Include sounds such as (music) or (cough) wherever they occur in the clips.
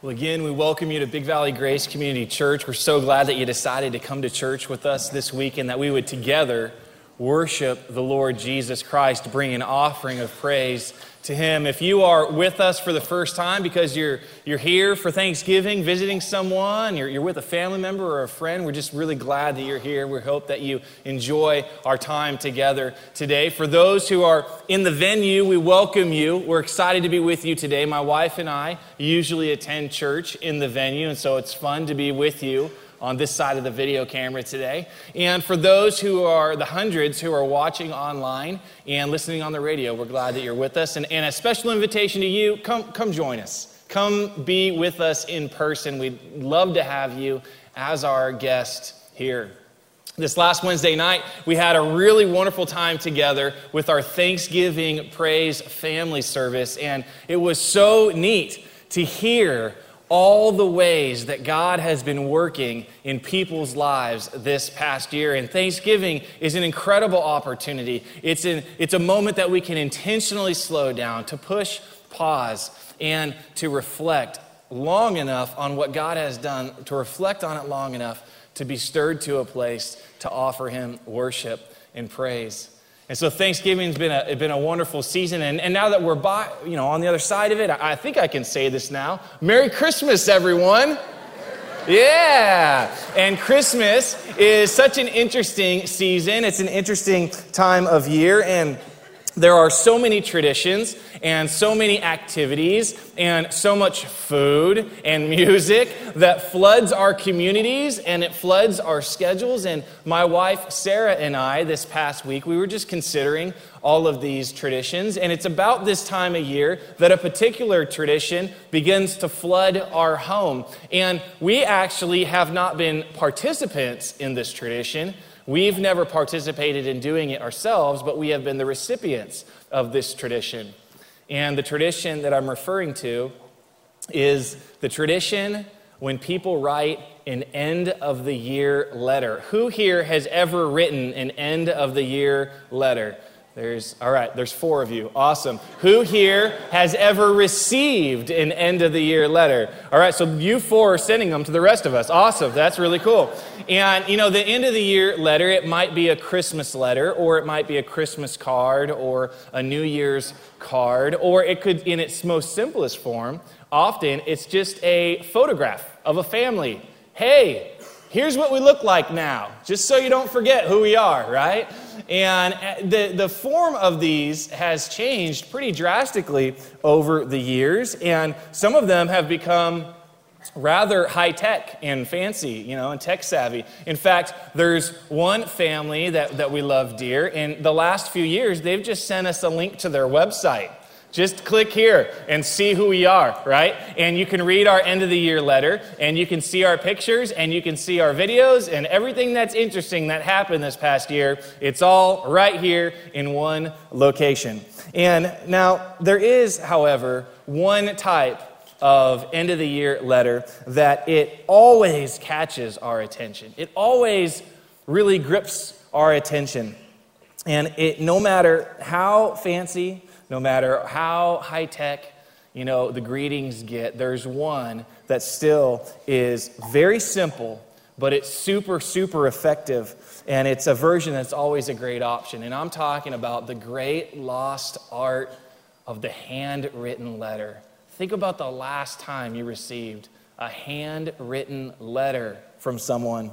Well, again, we welcome you to Big Valley Grace Community Church. We're so glad that you decided to come to church with us this week and that we would together worship the Lord Jesus Christ, bring an offering of praise to Him. If you are with us for the first time because you're, you're here for Thanksgiving, visiting someone, you're, you're with a family member or a friend, we're just really glad that you're here. We hope that you enjoy our time together today. For those who are in the venue, we welcome you. We're excited to be with you today. My wife and I usually attend church in the venue, and so it's fun to be with you on this side of the video camera today. And for those who are the hundreds who are watching online and listening on the radio, we're glad that you're with us. And, and a special invitation to you come, come join us. Come be with us in person. We'd love to have you as our guest here. This last Wednesday night, we had a really wonderful time together with our Thanksgiving Praise Family Service, and it was so neat to hear all the ways that God has been working in people's lives this past year. And Thanksgiving is an incredible opportunity. It's, an, it's a moment that we can intentionally slow down, to push pause, and to reflect long enough on what God has done, to reflect on it long enough to be stirred to a place to offer Him worship and praise. And so Thanksgiving's been a, been a wonderful season. And, and now that we're by, you know, on the other side of it, I, I think I can say this now. Merry Christmas, everyone. Yeah. And Christmas is such an interesting season. It's an interesting time of year. And there are so many traditions and so many activities and so much food and music that floods our communities and it floods our schedules. And my wife, Sarah, and I, this past week, we were just considering all of these traditions. And it's about this time of year that a particular tradition begins to flood our home. And we actually have not been participants in this tradition. We've never participated in doing it ourselves, but we have been the recipients of this tradition. And the tradition that I'm referring to is the tradition when people write an end of the year letter. Who here has ever written an end of the year letter? There's, all right, there's four of you. Awesome. Who here has ever received an end of the year letter? All right, so you four are sending them to the rest of us. Awesome. That's really cool. And, you know, the end of the year letter, it might be a Christmas letter, or it might be a Christmas card, or a New Year's card, or it could, in its most simplest form, often it's just a photograph of a family. Hey, here's what we look like now, just so you don't forget who we are, right? And uh, the, the form of these has changed pretty drastically over the years, and some of them have become rather high tech and fancy, you know, and tech savvy. In fact, there's one family that, that we love dear. In the last few years, they've just sent us a link to their website. Just click here and see who we are, right? And you can read our end of the year letter, and you can see our pictures, and you can see our videos, and everything that's interesting that happened this past year. It's all right here in one location. And now, there is, however, one type of end of the year letter that it always catches our attention. It always really grips our attention. And it, no matter how fancy, no matter how high tech, you know, the greetings get, there's one that still is very simple, but it's super, super effective. And it's a version that's always a great option. And I'm talking about the great lost art of the handwritten letter. Think about the last time you received a handwritten letter from someone.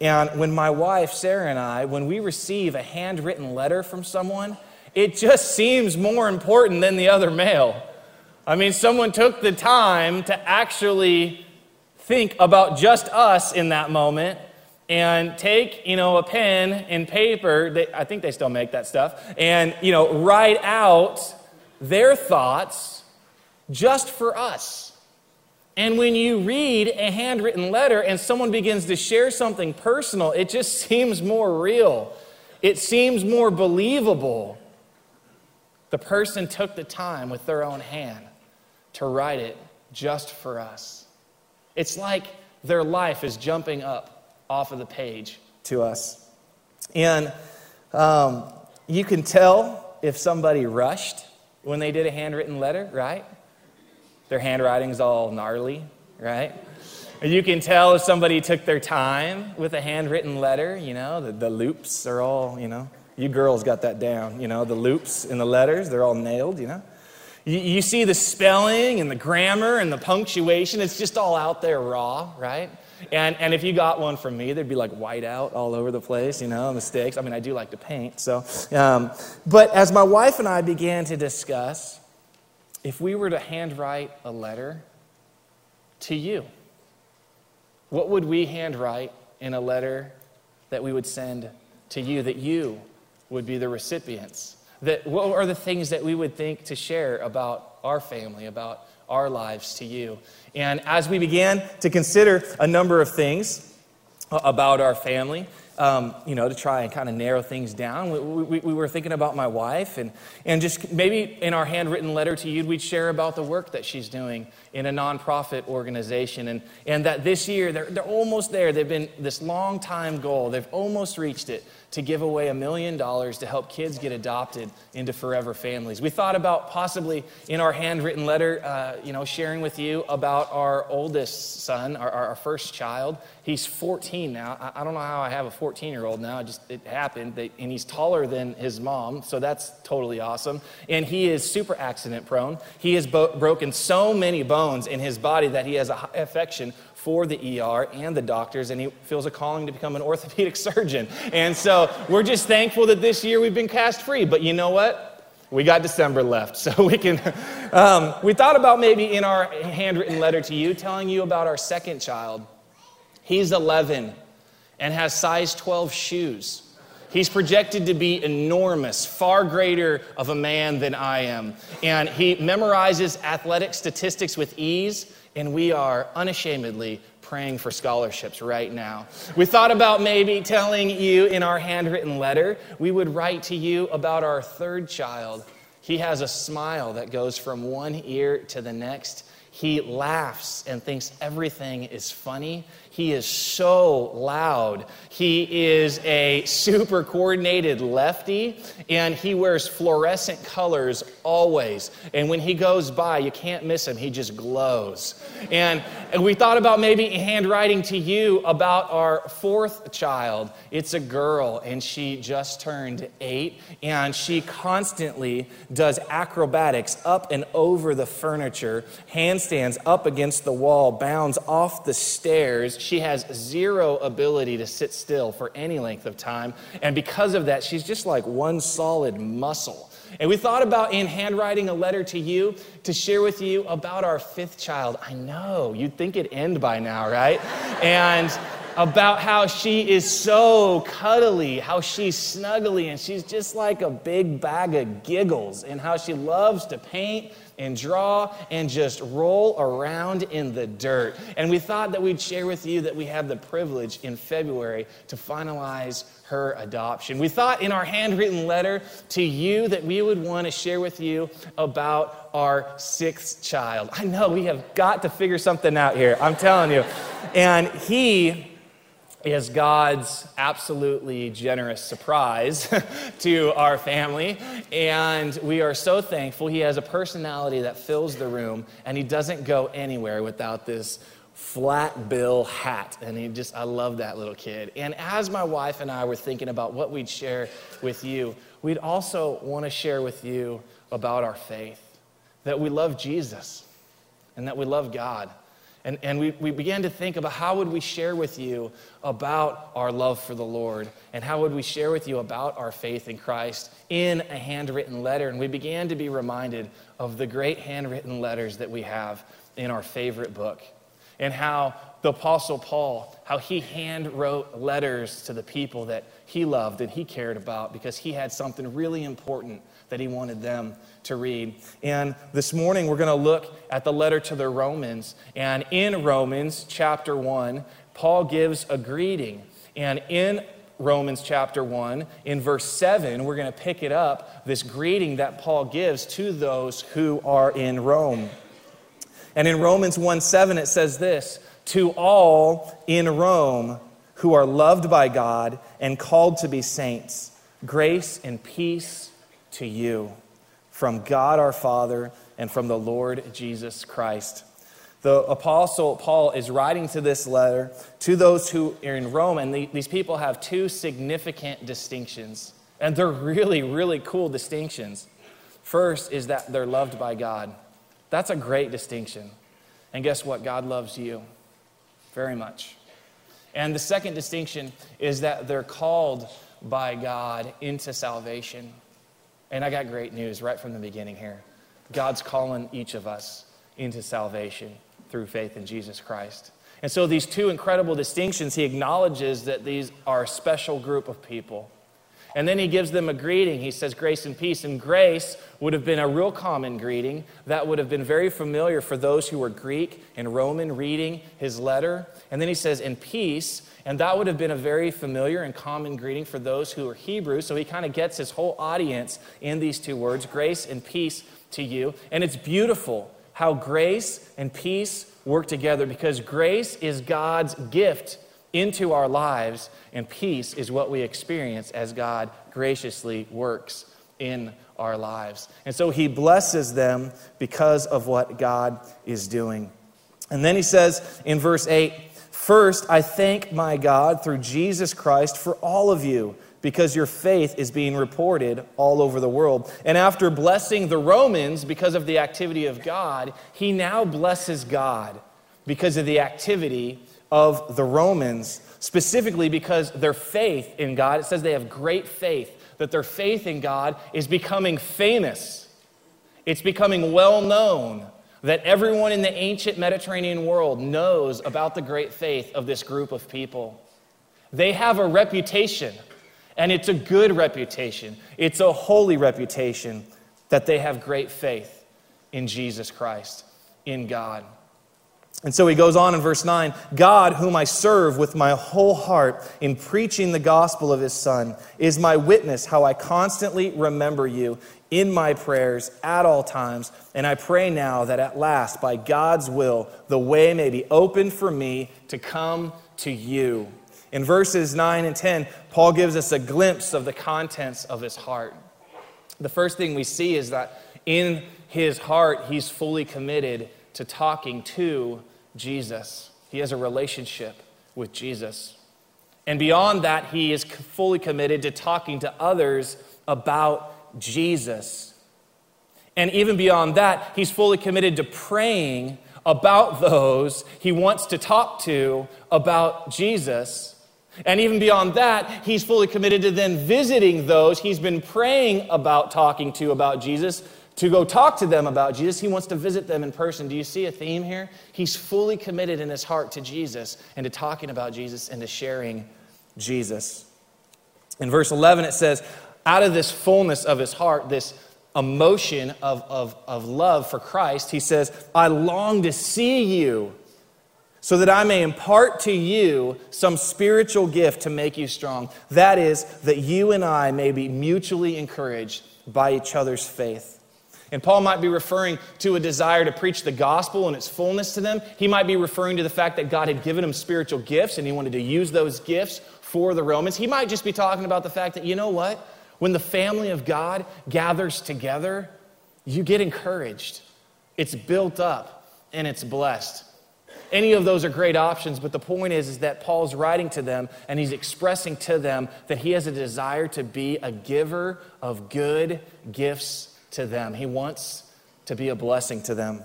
And when my wife, Sarah, and I, when we receive a handwritten letter from someone, it just seems more important than the other mail. I mean, someone took the time to actually think about just us in that moment and take, you know, a pen and paper, they, I think they still make that stuff, and, you know, write out their thoughts just for us. And when you read a handwritten letter and someone begins to share something personal, it just (laughs) seems more real. It seems more believable. The person took the time with their own hand to write it just for us. It's like their life is jumping up off of the page to us. And um, you can tell if somebody rushed when they did a handwritten letter, right? Their handwriting's all gnarly, right? You can tell if somebody took their time with a handwritten letter, you know, the, the loops are all, you know, you girls got that down, you know, the loops in the letters, they're all nailed, you know. You, you see the spelling and the grammar and the punctuation, it's just all out there raw, right? And, and if you got one from me, there'd be like white out all over the place, you know, mistakes. I mean, I do like to paint, so. Um, but as my wife and I began to discuss, if we were to handwrite a letter to you, what would we handwrite in a letter that we would send to you that you would be the recipients? That, what are the things that we would think to share about our family, about our lives to you? And as we began to consider a number of things about our family, um, you know, to try and kind of narrow things down. We, we, we, were thinking about my wife, and, and just maybe in our handwritten letter to you, we'd share about the work that she's doing in a nonprofit organization, and, and that this year, they're, they're almost there. They've been this long time goal, they've almost reached it to give away a million dollars to help kids get adopted into forever families. We thought about possibly in our handwritten letter, uh, you know, sharing with you about our oldest son, our, our first child. He's 14 now. I, I, don't know how I have a 14 year old now. It just it happened, and he's taller than his mom, so that's totally awesome. And he is super accident prone. He has bo- broken so many bones in his body that he has a affection for the ER and the doctors, and he feels a calling to become an (laughs) orthopedic surgeon. And so we're just thankful that this year we've been cast free. But you know what? We got December left, (laughs) so we can. Um, we thought about maybe in our handwritten letter to you telling you about our second child. He's 11 and has size 12 shoes. He's projected to be enormous, far greater of a man than I am. And he memorizes athletic statistics with ease and we are unashamedly praying for scholarships right now. We thought about maybe telling you in our handwritten letter, we would write to you about our third child. He has a smile that goes from one ear to the next. He laughs and thinks everything is funny. He is so loud. He is a super coordinated lefty, and he wears fluorescent colors always. And when he goes by, you can't miss him. He just glows. And, and we thought about maybe handwriting to you about our fourth child. It's a girl, and she just turned eight, and she constantly does acrobatics up and over the furniture, handstands up against the wall, bounds off the stairs she has zero ability to sit still for any length of time. And because of that, she's just like one solid muscle. And we thought about in handwriting a letter to you to share with you about our fifth child. I know, you'd think it'd end by now, right? and about how she is so cuddly, how she's snuggly, and she's just like a big bag of giggles, and how she loves to paint and draw and just roll around in the dirt. And we thought that we'd share with you that we have the privilege in February to finalize her adoption. We thought in our handwritten letter to you that we would want to share with you about our sixth child. I know we have got to figure something out here, I'm telling you. And he is God's absolutely generous surprise (laughs) to our family. And we are so thankful. He has a personality that fills the room, and he doesn't go anywhere without this flat bill hat. And he just, I love that little kid. And as my wife and I were thinking about what we'd share with you, we'd also want to share with you about our faith that we love Jesus and that we love God and, and we, we began to think about how would we share with you about our love for the Lord and how would we share with you about our faith in Christ in a handwritten letter. And we began to be reminded of the great handwritten letters that we have in our favorite book and how the Apostle Paul, how he hand wrote letters to the people that he loved and he cared about because he had something really important that he wanted them to read. And this morning we're going to look at the letter to the Romans. And in Romans chapter 1, Paul gives a greeting. And in Romans chapter 1, in verse 7, we're going to pick it up this greeting that Paul gives to those who are in Rome. And in Romans 1 7, it says this To all in Rome who are loved by God and called to be saints, grace and peace to you from God our Father and from the Lord Jesus Christ. The apostle Paul is writing to this letter to those who are in Rome, and the, these people have two significant distinctions. And they're really, really cool distinctions. First is that they're loved by God. That's a great distinction. And guess what? God loves you very much. And the second distinction is that they're called by God into salvation. And I got great news right from the beginning here. God's calling each of us into salvation through faith in Jesus Christ. And so, these two incredible distinctions, he acknowledges that these are a special group of people. And then he gives them a greeting. He says, Grace and peace. And grace would have been a real common greeting that would have been very familiar for those who were Greek and Roman reading his letter. And then he says, In peace. And that would have been a very familiar and common greeting for those who are Hebrew. So he kind of gets his whole audience in these two words grace and peace to you. And it's beautiful how grace and peace work together because grace is God's gift into our lives, and peace is what we experience as God graciously works in our lives. And so he blesses them because of what God is doing. And then he says in verse 8, First, I thank my God through Jesus Christ for all of you because your faith is being reported all over the world. And after blessing the Romans because of the activity of God, he now blesses God because of the activity of the Romans, specifically because their faith in God, it says they have great faith, that their faith in God is becoming famous. It's becoming well known that everyone in the ancient Mediterranean world knows about the great faith of this group of people. They have a reputation, and it's a good reputation, it's a holy reputation that they have great faith in Jesus Christ, in God. And so he goes on in verse 9 God, whom I serve with my whole heart in preaching the gospel of his Son, is my witness how I constantly remember you in my prayers at all times. And I pray now that at last, by God's will, the way may be opened for me to come to you. In verses 9 and 10, Paul gives us a glimpse of the contents of his heart. The first thing we see is that in his heart, he's fully committed to talking to Jesus. He has a relationship with Jesus. And beyond that, he is fully committed to talking to others about Jesus. And even beyond that, he's fully committed to praying about those he wants to talk to about Jesus. And even beyond that, he's fully committed to then visiting those he's been praying about talking to about Jesus to go talk to them about Jesus. He wants to visit them in person. Do you see a theme here? He's fully committed in his heart to Jesus and to talking about Jesus and to sharing Jesus. In verse 11, it says, out of this fullness of his heart, this emotion of, of, of love for Christ, he says, I long to see you so that I may impart to you some spiritual gift to make you strong. That is, that you and I may be mutually encouraged by each other's faith. And Paul might be referring to a desire to preach the gospel in its fullness to them. He might be referring to the fact that God had given him spiritual gifts and he wanted to use those gifts for the Romans. He might just be talking about the fact that, you know what? When the family of God gathers together, you get encouraged. It's built up and it's blessed. Any of those are great options, but the point is, is that Paul's writing to them and he's expressing to them that he has a desire to be a giver of good gifts to them. He wants to be a blessing to them.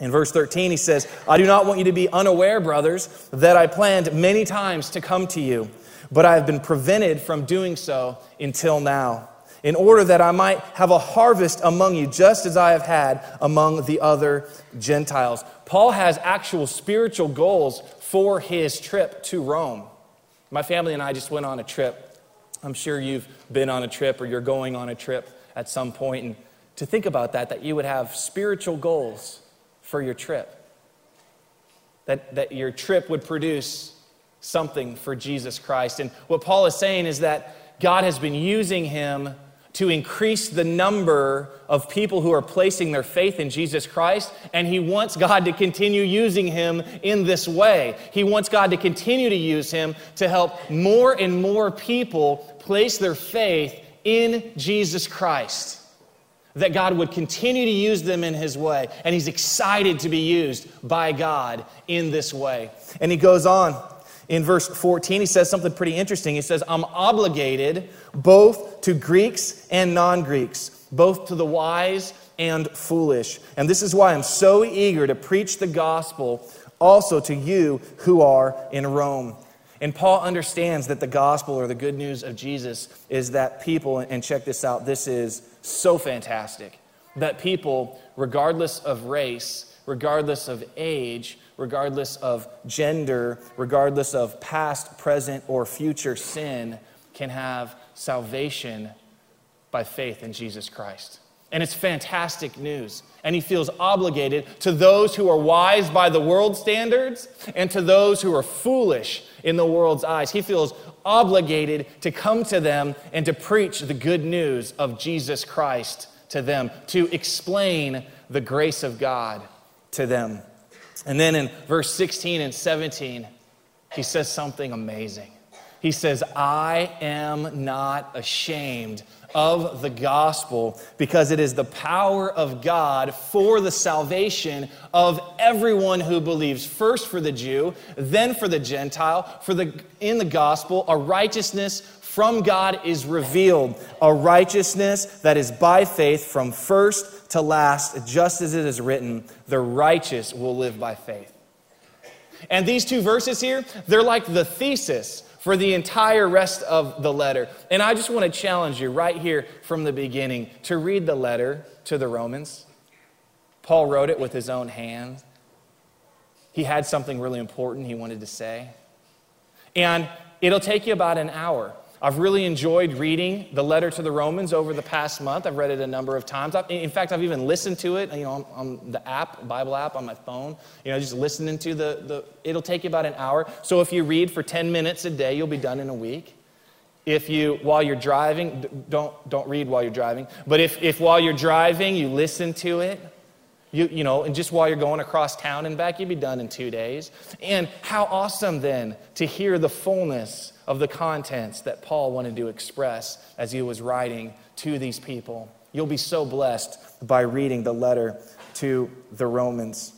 In verse 13, he says, I do not want you to be unaware, brothers, that I planned many times to come to you, but I have been prevented from doing so until now, in order that I might have a harvest among you, just as I have had among the other Gentiles. Paul has actual spiritual goals for his trip to Rome. My family and I just went on a trip. I'm sure you've been on a trip or you're going on a trip at some point. and to think about that, that you would have spiritual goals for your trip. That, that your trip would produce something for Jesus Christ. And what Paul is saying is that God has been using him to increase the number of people who are placing their faith in Jesus Christ, and he wants God to continue using him in this way. He wants God to continue to use him to help more and more people place their faith in Jesus Christ. that God would continue to use them in his way. And he's excited to be used by God in this way. And he goes on in verse 14, he says something pretty interesting. He says, I'm obligated both to Greeks and non Greeks, both to the wise and foolish. And this is why I'm so eager to preach the gospel also to you who are in Rome. And Paul understands that the gospel or the good news of Jesus is that people, and check this out, this is so fantastic, that people, regardless of race, regardless of age, regardless of gender, regardless of past, present, or future sin, can have salvation by faith in Jesus Christ. And it's fantastic news. And he feels obligated to those who are wise by the world's standards and to those who are foolish in the world's eyes. He feels obligated to come to them and to preach the good news of Jesus Christ to them, to explain the grace of God to them. And then in verse 16 and 17, he says something amazing. He says, I am not ashamed of the gospel because it is the power of God for the salvation of everyone who believes. First for the Jew, then for the Gentile. For the, in the gospel, a righteousness from God is revealed, a righteousness that is by faith from first to last, just as it is written, the righteous will live by faith. And these two verses here, they're like the thesis for the entire rest of the letter. And I just want to challenge you right here from the beginning to read the letter to the Romans. Paul wrote it with his own hand. He had something really important he wanted to say. And it'll take you about an hour. I've really enjoyed reading the letter to the Romans over the past month. I've read it a number of times. in fact, I've even listened to it, you know, on, on, the app, Bible app on my phone. You know, just listening to the, the, it'll take you about an hour. So if you read for 10 minutes a day, you'll be done in a week. If you, while you're driving, don't, don't read while you're driving, but if, if while you're driving, you listen to it, you, you know, and just while you're going across town and back, you'd be done in two days. And how awesome then to hear the fullness of the contents that Paul wanted to express as he was writing to these people. You'll be so blessed by reading the letter to the Romans.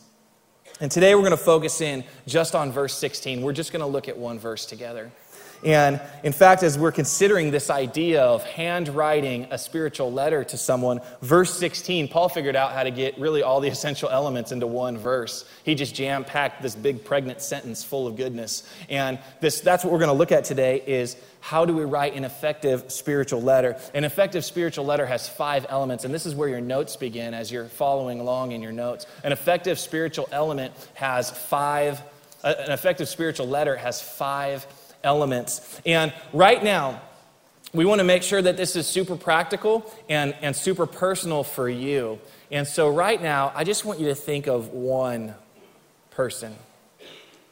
And today we're going to focus in just on verse 16. We're just going to look at one verse together. And in fact, as we're considering this idea of handwriting a spiritual letter to someone, verse 16, Paul figured out how to get really all the (laughs) essential elements into one verse. He just jam packed this big pregnant sentence full of goodness. And this, that's what we're going to look at today is how do we write an effective spiritual letter? An effective spiritual letter has five elements, and this is where your notes begin as you're following along in your notes. An effective spiritual element has five, uh, an effective spiritual letter has five elements. And right now, we want to make sure that this is super practical and, and super personal for you. And so, right now, I just want you to think of one person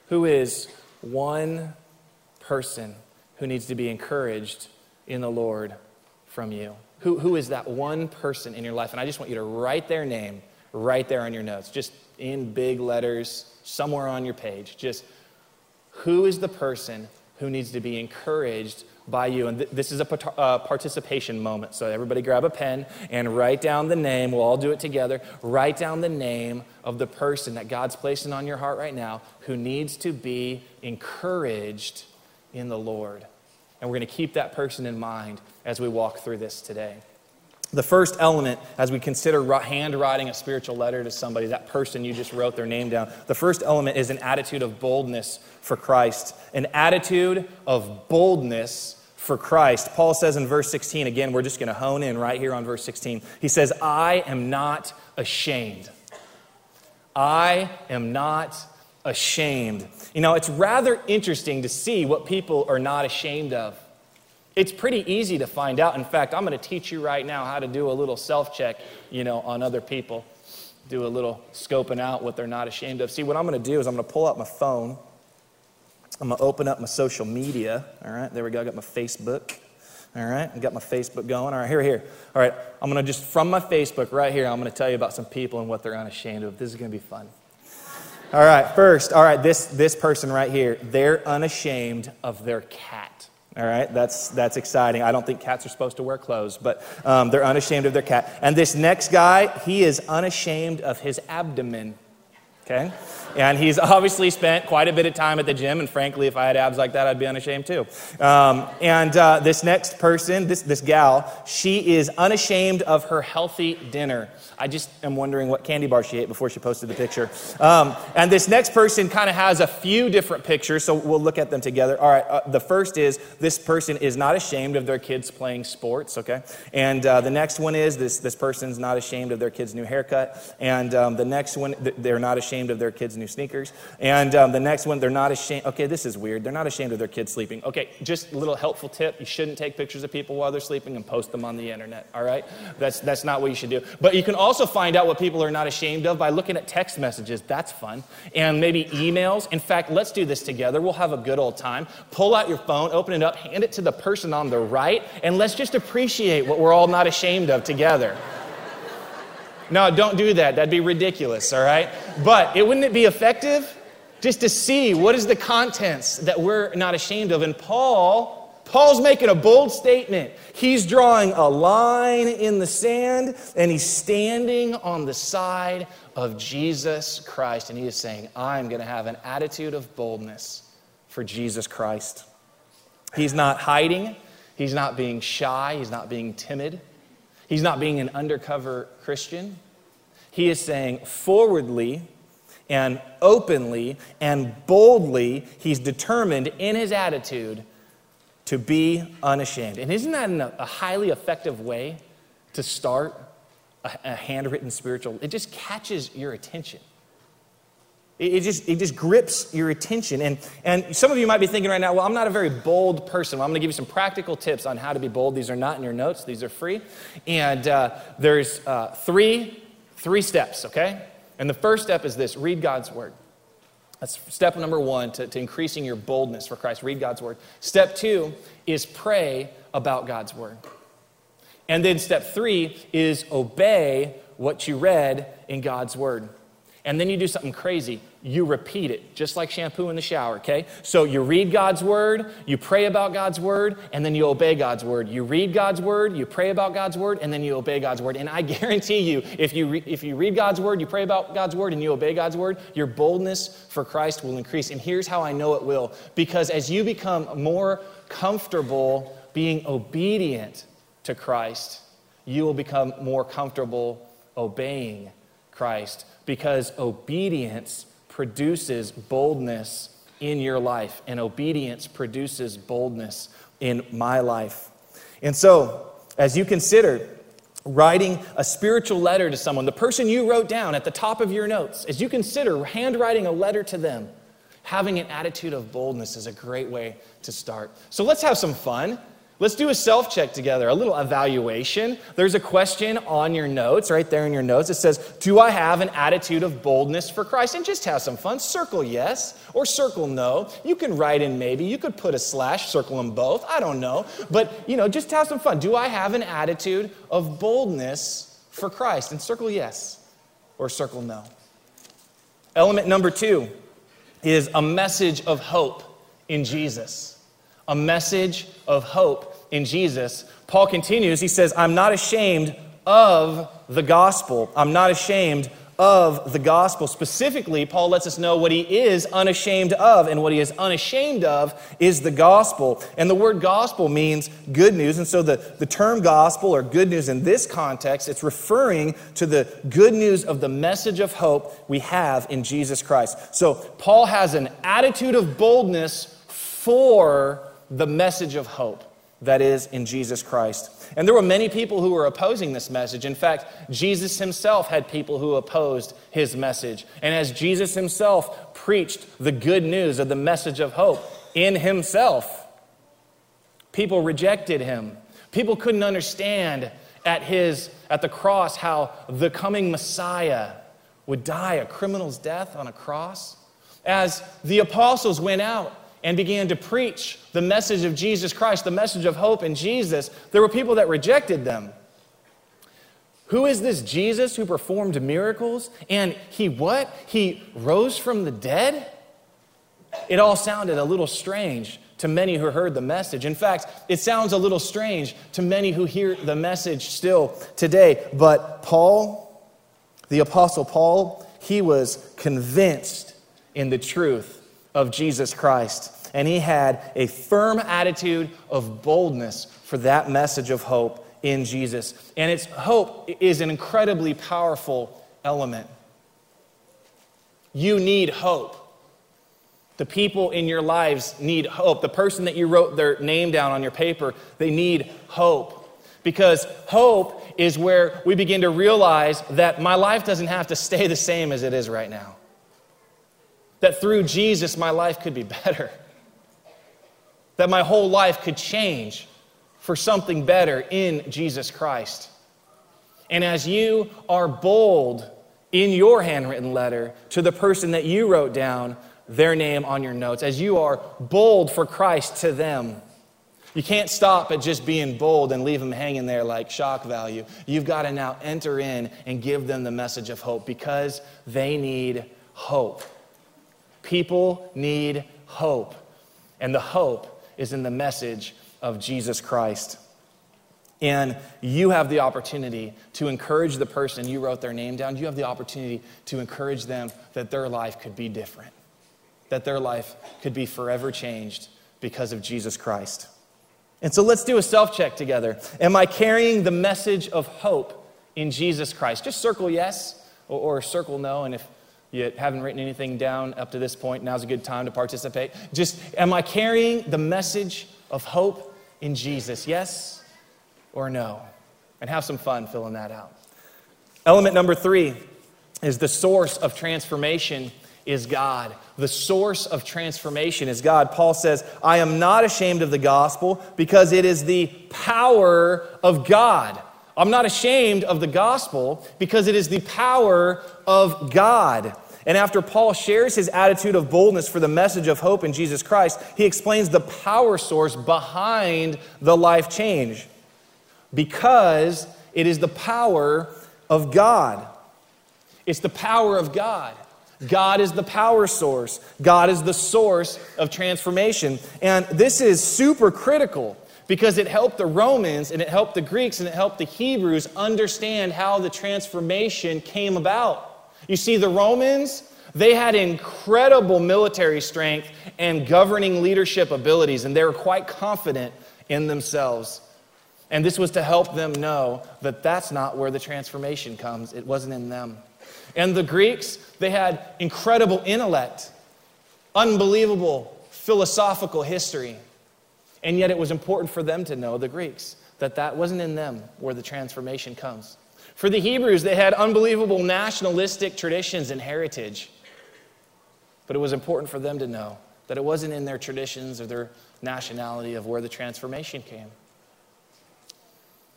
who is one person who needs to be encouraged in the Lord from you. Who, who is that one person in your life? And I just want you to write their name right there on your notes, just in big letters, somewhere on your page. Just who is the person who needs to be encouraged by you. And th- this is a uh, participation moment. So everybody grab a pen and write down the name. We'll all do it together. Write down the name of the person that God's placing on your heart right now who needs to be encouraged in the Lord. And we're going to keep that person in mind as we walk through this today. The first element, as we consider handwriting a spiritual letter to somebody, that person you just wrote their name down, the first element is an attitude of boldness for Christ. An attitude of boldness for Christ. Paul says in verse 16, again, we're just going to hone in right here on verse 16. He says, I am not ashamed. I am not ashamed. You know, it's rather interesting to see what people are not ashamed of. It's pretty easy to find out. In fact, I'm going to teach you right now how to do a little self check, you know, on other people. Do a little scoping out what they're not ashamed of. See, what I'm going to do is I'm going to pull out my phone. I'm going to open up my social media. All right, there we go. I got my Facebook. All right, I got my Facebook going. All right, here, here. All right, I'm going to just, from my Facebook right here, I'm going to tell you about some people and what they're unashamed of. This is going to be fun. All right, first, all right, this, this person right here, they're unashamed of their cat. All right, that's, that's exciting. I don't think cats are supposed to wear clothes, but um, they're unashamed of their cat. And this next guy, he is unashamed of his abdomen. Okay? And he's (laughs) obviously spent quite a bit of time at the gym, and frankly, if I had abs like that, I'd be unashamed too. Um, and uh, this next person, this, this gal, she is unashamed of her healthy dinner. I just am wondering what candy bar she ate before she posted the picture. Um, and this next person kind of has a few different pictures, so we'll look at them together. All right, uh, the first is this person is not ashamed of their kids playing sports, okay? And uh, the next one is this, this person's not ashamed of their kid's new haircut. And um, the next one, they're not ashamed of their kid's new sneakers. And um, the next one, they're not ashamed. Okay, this is weird. They're not ashamed of their kids sleeping. Okay, just a little helpful tip. You shouldn't take pictures of people while they're sleeping and post them on the internet, all right? That's, that's not what you should do. But you can also find out what people are not ashamed of by looking at text messages. That's fun. And maybe emails. In fact, let's do this together. We'll have a good old time. Pull out your phone, open it up, hand it to the person on the right, and let's just appreciate what we're all not ashamed of together. No, don't do that. That'd be ridiculous, all right? But it wouldn't it be effective just to see what is the contents that we're not ashamed of? And Paul Paul's making a bold statement. He's drawing a line in the sand and he's standing on the side of Jesus Christ. And he is saying, I'm going to have an attitude of boldness for Jesus Christ. He's not hiding, he's not being shy, he's not being timid. He's not being an undercover Christian. He is saying forwardly and openly and boldly, he's determined in his attitude to be unashamed. And isn't that a highly effective way to start a, handwritten spiritual? It just catches your attention. It, just, it just grips your attention. And, and some of you might be thinking right now, well, I'm not a very bold person. Well, I'm going to give you some practical tips on how to be bold. These are not in your notes, these are free. And uh, there's uh, three, three steps, okay? And the first step is this read God's word. That's step number one to, to increasing your boldness for Christ. Read God's word. Step two is pray about God's word. And then step three is obey what you read in God's word. And then you do something crazy you repeat it, just like shampoo in the shower, okay? So you read God's word, you pray about God's word, and then you obey God's word. You read God's word, you pray about God's word, and then you obey God's word. And I (laughs) guarantee you, if you, re- if you read God's word, you pray about God's word, and you obey God's word, your boldness for Christ will increase. And here's how I know it will because as you become more comfortable being obedient to Christ, you will become more comfortable obeying Christ because obedience produces boldness in your life, and obedience produces boldness in my life. And so, as you consider writing a spiritual letter to someone, the person you wrote down at the top of your notes, as you consider handwriting a letter to them, having an attitude of boldness is a great way to start. So let's have some fun. Let's do a self check together, a little evaluation. There's a question on your notes, right there in your notes. It says, Do I have an attitude of boldness for Christ? And just have some fun. Circle yes or circle no. You can write in maybe. You could put a slash, circle them both. I don't know. But, you know, just have some fun. Do I have an attitude of boldness for Christ? And circle yes or circle no. Element number two is a message of hope in Jesus a message of hope in Jesus. Paul continues, he says, I'm not ashamed of the gospel. I'm not ashamed of the gospel. Specifically, Paul lets us know what he is unashamed of, and what he is unashamed of is the gospel. And the word gospel means good news. And so the, the term gospel or good news in this context, it's referring to the good news of the message of hope we have in Jesus Christ. So Paul has an attitude of boldness for the message of hope that is in Jesus Christ. And there were many people who were opposing this message. In fact, Jesus himself had people who opposed his message. And as Jesus himself preached the good news of the message of hope in himself, people rejected him. People couldn't understand at his at the cross how the coming Messiah would die a criminal's death on a cross. As the apostles went out and began to preach the message of Jesus Christ, the message of hope in Jesus, there were people that rejected them. Who is this Jesus who performed miracles? And he what? He rose from the dead? it all sounded a little strange to many who heard the message. In fact, it sounds a little strange to many who hear the message still today. But Paul, the Apostle Paul, he was convinced in the truth of Jesus Christ. And he had a firm attitude of boldness for that message of hope in Jesus. And its hope is an incredibly powerful element. You need hope. The people in your lives need hope. The person that you wrote their name down on your paper, they need hope. Because hope is where we begin to realize that my life doesn't have to stay the same as it is right now. That through Jesus, my life could be better. That my whole life could change for something better in Jesus Christ. And as you are bold in your handwritten letter to the person that you wrote down their name on your notes, as you are bold for Christ to them, you can't stop at just being bold and leave them hanging there like shock value. You've got to now enter in and give them the message of hope because they need hope. People need hope. And the hope is in the message of Jesus Christ. And you have the opportunity to encourage the person you wrote their name down. You have the opportunity to encourage them that their life could be different, that their life could be forever changed because of Jesus Christ. And so let's do a self check together. Am I carrying the message of hope in Jesus Christ? Just circle yes or, or, circle no. And if you haven't written anything down up to this point, now's a good time to participate. Just, am I carrying the message of hope in Jesus? Yes or no? And have some fun filling that out. Element number three is the source of transformation is God. The source of transformation is God. Paul says, I am not ashamed of the gospel because it is the power of God. I'm not ashamed of the gospel because it is the power of God. And after Paul shares his attitude of boldness for the message of hope in Jesus Christ, he explains the power source behind the life change. Because it is the power of God. It's the power of God. God is the power source. God is the source of transformation. And this is super critical because it helped the Romans and it helped the Greeks and it helped the Hebrews understand how the transformation came about. You see, the Romans, they had incredible military strength and governing leadership abilities, and they were quite confident in themselves. And this was to help them know that that's not where the transformation comes, it wasn't in them. And the Greeks, they had incredible intellect, unbelievable philosophical history. And yet it was important for them to know, the Greeks, that that wasn't in them where the transformation comes. For the Hebrews, they had unbelievable nationalistic traditions and heritage. But it was important for them to know that it wasn't in their traditions or their nationality of where the transformation came.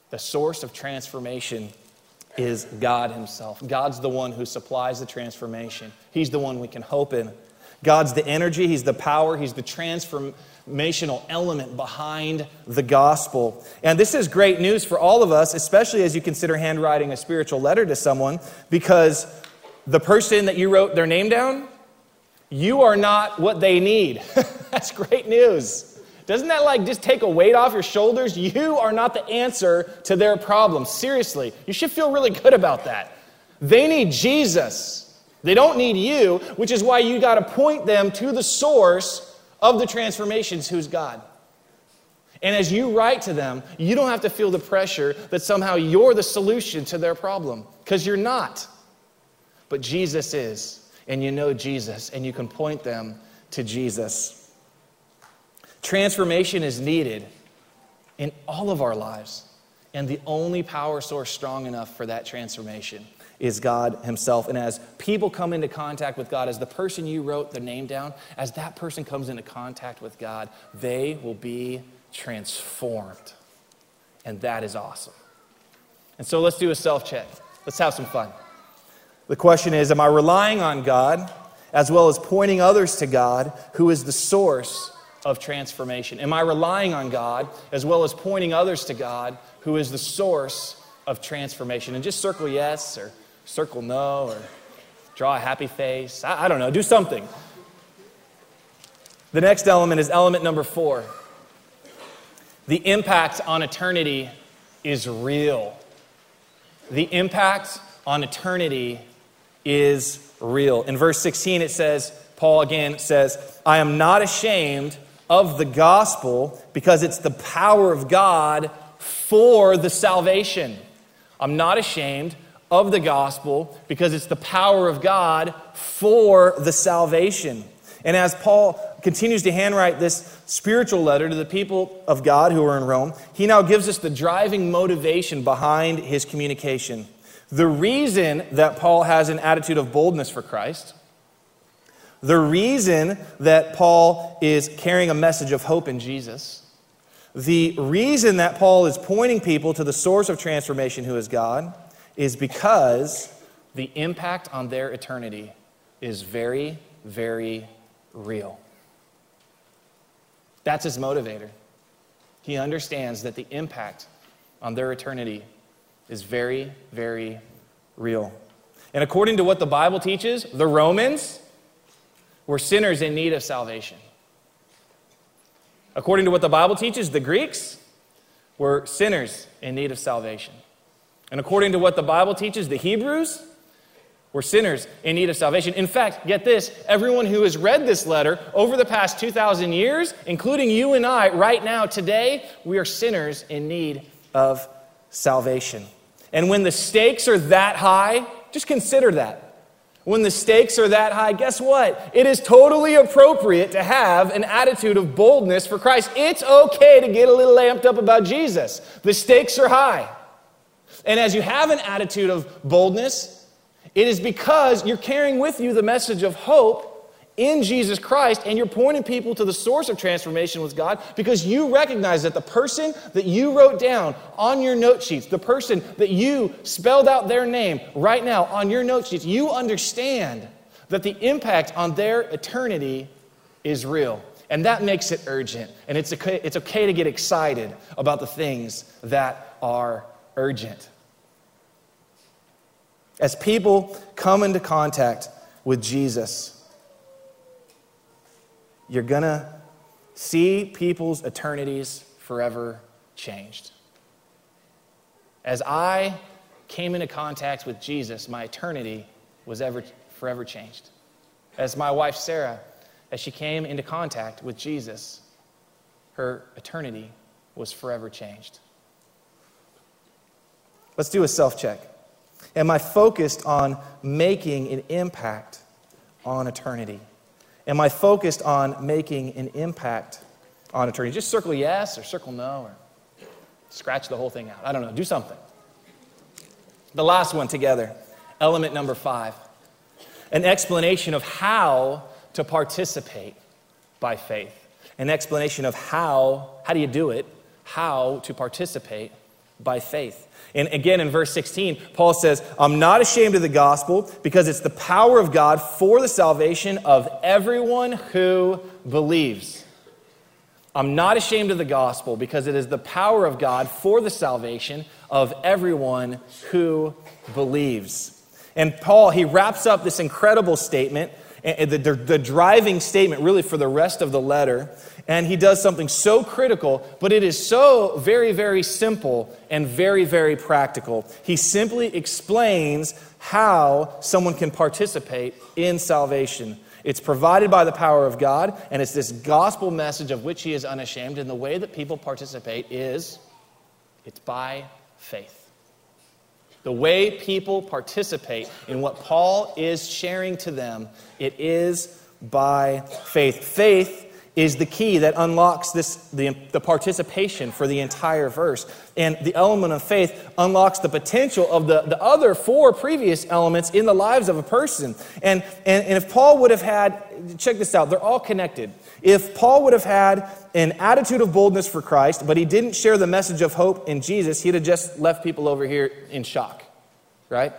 The source of transformation is God Himself. God's the one who supplies the transformation, He's the one we can hope in. God's the energy, He's the power, He's the transformational element behind the gospel. And this is great news for all of us, especially as you consider handwriting a spiritual letter to someone, because the person that you wrote their name down, you are not what they need. (laughs) That's great news. Doesn't that like just take a weight off your shoulders? You are not the answer to their problem. Seriously, you should feel really good about that. They need Jesus. They don't need you, which is why you got to point them to the source of the transformations, who's God. And as you write to them, you don't have to feel the pressure that somehow you're the solution to their problem, because you're not. But Jesus is, and you know Jesus, and you can point them to Jesus. Transformation is needed in all of our lives. And the only power source strong enough for that transformation is God Himself. And as people come into contact with God, as the person you wrote the name down, as that person comes into contact with God, they will be transformed. And that is awesome. And so let's do a self check. Let's have some fun. The question is Am I relying on God as well as pointing others to God, who is the source of transformation? Am I relying on God as well as pointing others to God, who is the source of transformation? And just circle yes or circle no or draw a happy face. I, I don't know, do something. The next element is element number four. The impact on eternity is real. The impact on eternity is real. In verse 16, it says, Paul again says, I am not ashamed of the gospel because it's the power of God for the salvation. I'm not ashamed of the gospel because it's the power of God for the salvation. And as Paul continues to handwrite this spiritual letter to the people of God who are in Rome, he now gives us the driving motivation behind his communication. The reason that Paul has an attitude of boldness for Christ, the reason that Paul is carrying a message of hope in Jesus, the reason that Paul is pointing people to the source of transformation, who is God, is because the impact on their eternity is very, very real. That's his motivator. He understands that the impact on their eternity is very, very real. And according to what the Bible teaches, the Romans were sinners in need of salvation. According to what the Bible teaches, the Greeks were sinners in need of salvation. And according to what the Bible teaches, the Hebrews were sinners in need of salvation. In fact, get this everyone who has read this letter over the past 2,000 years, including you and I, right now, today, we are sinners in need of salvation. And when the stakes are that high, just consider that. When the stakes are that high, guess what? It is totally appropriate to have an attitude of boldness for Christ. It's okay to get a little amped up about Jesus. The stakes are high. And as you have an attitude of boldness, it is because you're carrying with you the message of hope in Jesus Christ and you're pointing people to the source of transformation with God because you recognize that the person that you wrote down on your note sheets, the person that you spelled out their name right now on your note sheets, you understand that the impact on their eternity is real. And that makes it urgent. And it's okay, it's okay to get excited about the things that are urgent. As people come into contact with Jesus, you're going to see people's eternities forever changed. As I came into contact with Jesus, my eternity was ever, forever changed. As my wife Sarah, as she came into contact with Jesus, her eternity was forever changed. Let's do a self check. Am I focused on making an impact on eternity? Am I focused on making an impact on eternity? Just circle yes or circle no or scratch the whole thing out. I don't know. Do something. The last one together, element number five an explanation of how to participate by faith. An explanation of how, how do you do it? How to participate by faith. And again, in verse 16, Paul says, I'm not ashamed of the gospel because it's the power of God for the salvation of everyone who believes. I'm not ashamed of the gospel because it is the power of God for the salvation of everyone who believes. And Paul, he wraps up this incredible statement, the, the, the driving statement really for the rest of the letter and he does something so critical, but it is so very, very simple and very, very practical. He simply explains how someone can participate in salvation. It's provided by the power of God, and it's this gospel message of which he is unashamed. And the way that people participate is it's by faith. The way people participate in what Paul is sharing to them, it is by faith. Faith is the key that unlocks this, the, the participation for the entire verse. And the element of faith unlocks the potential of the, the other four previous elements in the lives of a person. And, and, and if Paul would have had, check this out, they're all connected. If Paul would have had an attitude of boldness for Christ, but he didn't share the message of hope in Jesus, he'd have just left people over here in shock, right?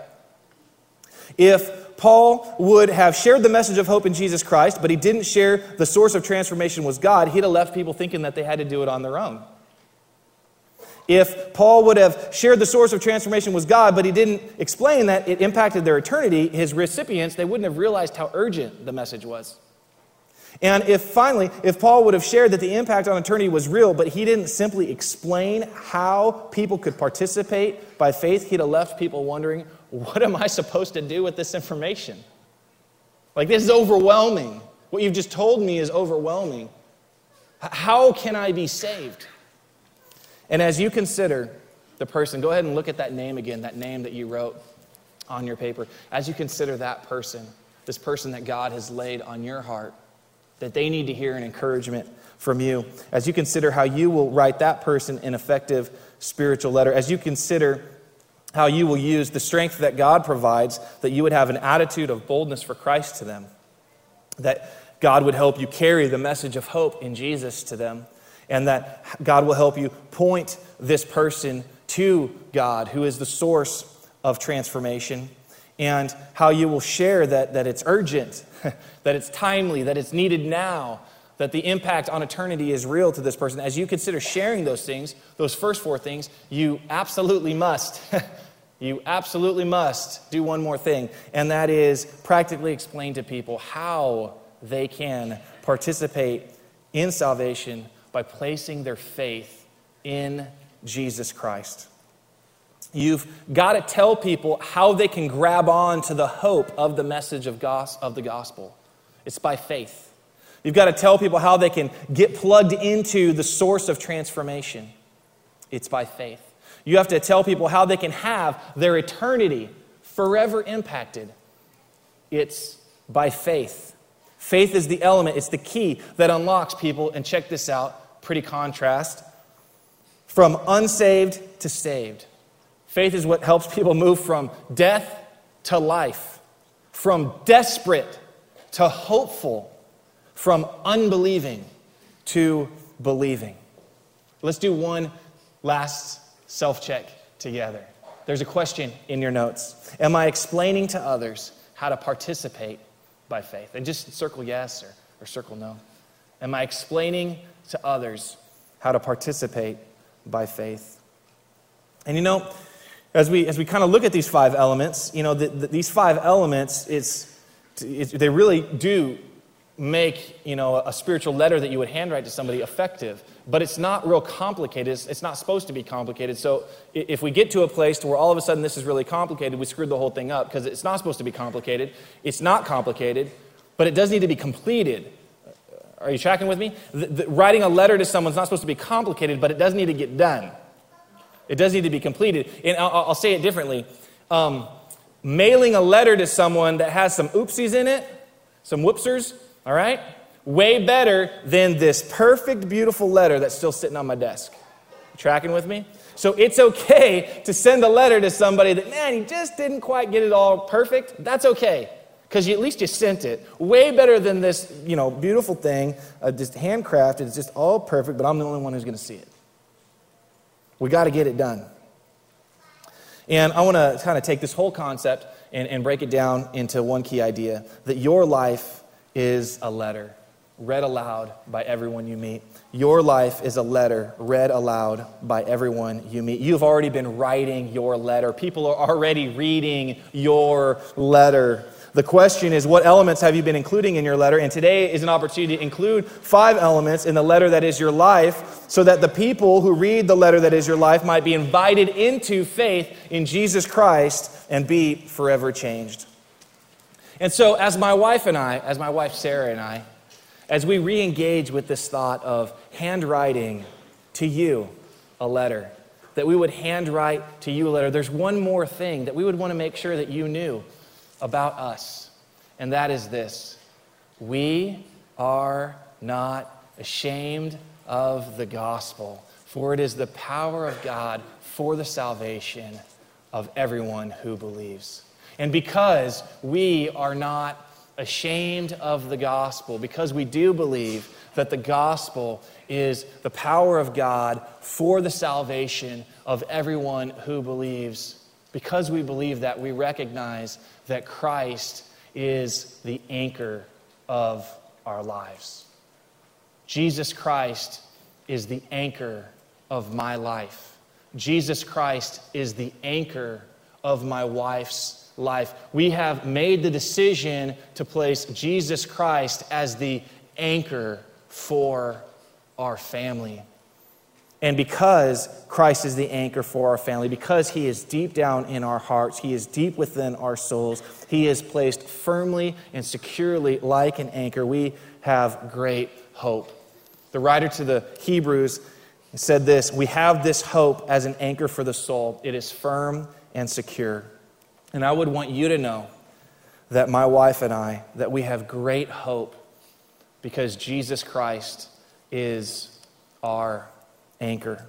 If Paul would have shared the message of hope in Jesus Christ, but he didn't share the source of transformation was God, he'd have left people thinking that they had to do it on their own. If Paul would have shared the source of transformation was God, but he didn't explain that it impacted their eternity, his recipients, they wouldn't have realized how urgent the message was. And if finally, if Paul would have shared that the impact on eternity was real, but he didn't simply explain how people could participate by faith, he'd have left people wondering, what am I supposed to do with this information? Like, this is overwhelming. What you've just told me is overwhelming. How can I be saved? And as you consider the person, go ahead and look at that name again, that name that you wrote on your paper. As you consider that person, this person that God has laid on your heart, that they need to hear an encouragement from you. As you consider how you will write that person an effective spiritual letter, as you consider how you will use the strength that God provides, that you would have an attitude of boldness for Christ to them, that God would help you carry the message of hope in Jesus to them, and that God will help you point this person to God, who is the source of transformation, and how you will share that, that it's urgent, (laughs) that it's timely, that it's needed now, that the impact on eternity is real to this person. As you consider sharing those things, those first four things, you absolutely must. (laughs) you absolutely must do one more thing, and that is practically explain to people how they can participate in salvation by placing their faith in Jesus Christ. You've got to tell people how they can grab on to the hope of the message of, of the gospel. It's by faith. You've got to tell people how they can get plugged into the source of transformation. It's by faith. You have to tell people how they can have their eternity forever impacted. It's by faith. Faith is the element, it's the key that unlocks people, and check this out, pretty contrast, from unsaved to saved. Faith is what helps people move from death to life, from desperate to hopeful, from unbelieving to believing. Let's do one last self check together. There's a question in your notes Am I explaining to others how to participate by faith? And just circle yes or, or circle no. Am I explaining to others how to participate by faith? And you know, as we, as we kind of look at these five elements, you know, the, the, these five elements, it's, it's, they really do make, you know, a spiritual letter that you would handwrite to somebody effective. But it's not real complicated. It's, it's not supposed to be complicated. So if we get to a place to where all of a sudden this is really complicated, we screwed the whole thing up because it's not supposed to be complicated. It's not complicated, but it does need to be completed. Are you tracking with me? The, the, writing a letter to someone's not supposed to be complicated, but it does need to get done. It does need to be completed. And I'll, I'll say it differently. Um, mailing a letter to someone that has some oopsies in it, some whoopsers, all right? Way better than this perfect, beautiful letter that's still sitting on my desk. You tracking with me? So it's okay to send a letter to somebody that, man, he just didn't quite get it all perfect. That's okay because at least you sent it. Way better than this, you know, beautiful thing, uh, just handcrafted. It's just all perfect, but I'm the only one who's going to see it. We got to get it done. And I want to kind of take this whole concept and, and break it down into one key idea that your life is a letter read aloud by everyone you meet. Your life is a letter read aloud by everyone you meet. You've already been writing your letter, people are already reading your letter. The question is, what elements have you been including in your letter? And today is an opportunity to include five elements in the letter that is your life so that the people who read the letter that is your life might be invited into faith in Jesus Christ and be forever changed. And so, as my wife and I, as my wife Sarah and I, as we re engage with this thought of handwriting to you a letter, that we would handwrite to you a letter, there's one more thing that we would want to make sure that you knew about us, and that is this we are not ashamed of the gospel, for it is the power of God for the salvation of everyone who believes. And because we are not ashamed of the gospel, because we do believe that the gospel is the power of God for the salvation of everyone who believes, because we believe that, we recognize that Christ is the anchor of our lives. Jesus Christ is the anchor of my life. Jesus Christ is the anchor of my wife's life. We have made the decision to place Jesus Christ as the anchor for our family. And because Christ is the anchor for our family, because He is deep down in our hearts, He is deep within our souls, He is placed firmly and securely like an anchor, we have great hope. The writer to the Hebrews said this We have this hope as an anchor for the soul, it is firm and secure. And I would want you to know that my wife and I, that we have great hope because Jesus Christ is our anchor.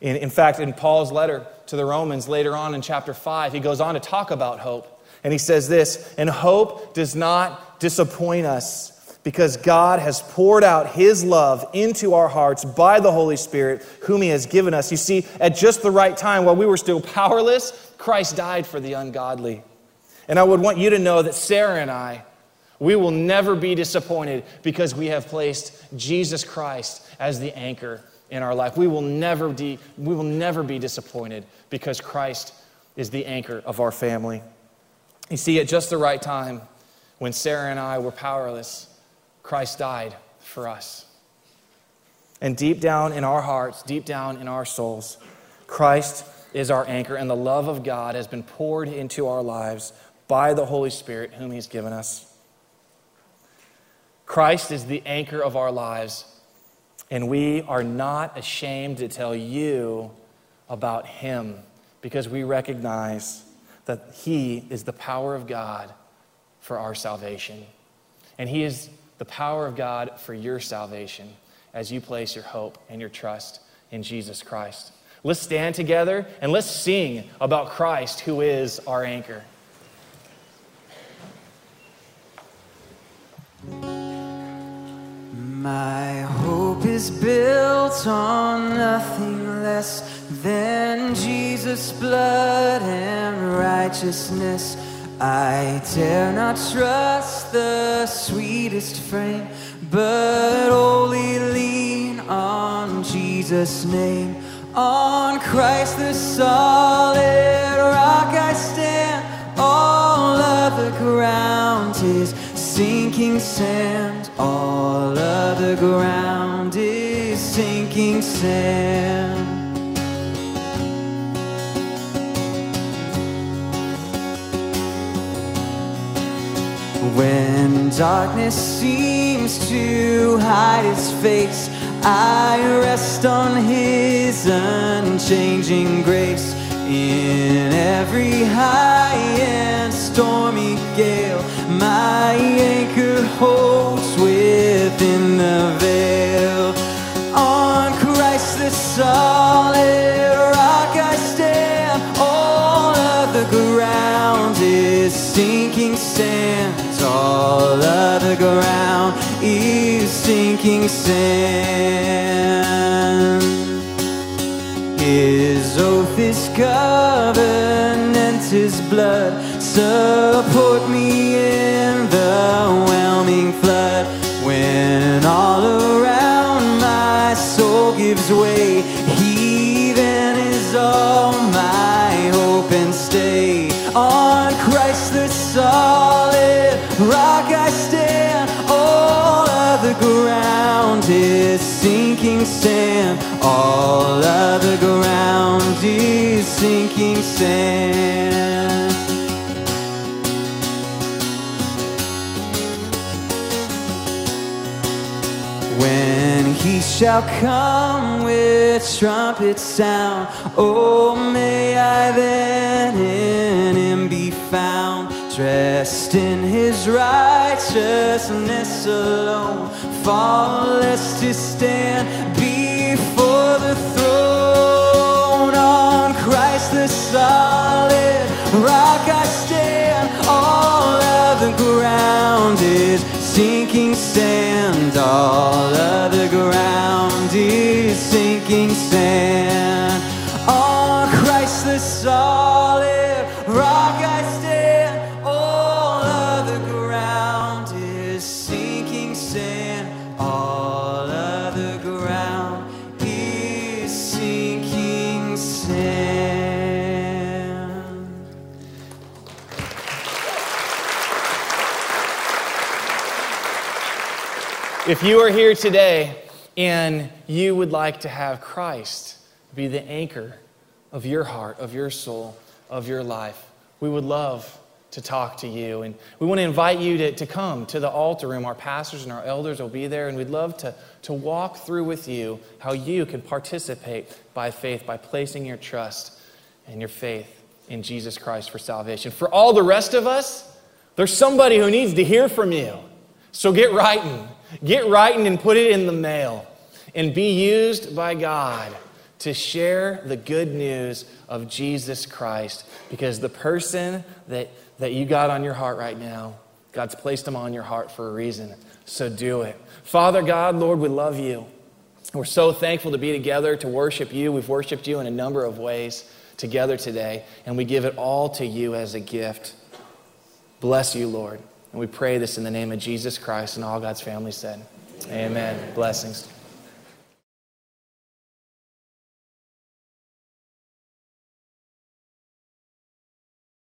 In, in fact, in Paul's letter to the Romans later on in chapter 5, he goes on to talk about hope. And he says this, and hope does not disappoint us because God has poured out his love into our hearts by the Holy Spirit, whom he has given us. You see, at just the right time, while we were still powerless, Christ died for the ungodly. And I would want you to know that Sarah and I, we will never be disappointed because we have placed Jesus Christ as the anchor in our life. We will never be, we will never be disappointed because Christ is the anchor of our family. You see, at just the right time, when Sarah and I were powerless, Christ died for us. And deep down in our hearts, deep down in our souls, Christ is our anchor, and the love of God has been poured into our lives by the Holy Spirit, whom He's given us. Christ is the anchor of our lives and we are not ashamed to tell you about him because we recognize that he is the power of God for our salvation. And he is the power of God for your salvation as you place your hope and your trust in Jesus Christ. Let's stand together and let's sing about Christ, who is our anchor. My hope is built on nothing less than Jesus' blood and righteousness. I dare not trust the sweetest frame, but only lean on Jesus' name. On Christ the solid rock I stand, all other ground is sinking sand. All of the ground is sinking sand. When darkness seems to hide its face, I rest on His unchanging grace. In every high and stormy gale, my anchor holds sinking sand. His oath is covenant, His blood support me in the whelming flood. When all around my soul gives way, He then is all my hope and stay. On is sinking sand. All of the ground is sinking sand. When he shall come with trumpet sound, oh, may I then in dressed in his righteousness alone, faultless to stand before the throne. On Christ the solid rock I stand, all of the ground is sinking sand, all of the ground If you are here today and you would like to have Christ be the anchor of your heart, of your soul, of your life, we would love to talk to you. And we want to invite you to, to come to the altar room. Our pastors and our elders will be there, and we'd love to, to walk through with you how you can participate by faith, by placing your trust and your faith in Jesus Christ for salvation. For all the rest of us, there's somebody who needs to hear from you. So get writing. Get writing and put it in the mail and be used by God to share the good news of Jesus Christ because the person that, that you got on your heart right now, God's placed them on your heart for a reason. So do it. Father God, Lord, we love you. We're so thankful to be together to worship you. We've worshiped you in a number of ways together today, and we give it all to you as a gift. Bless you, Lord. And we pray this in the name of Jesus Christ and all God's family said. Amen. Blessings.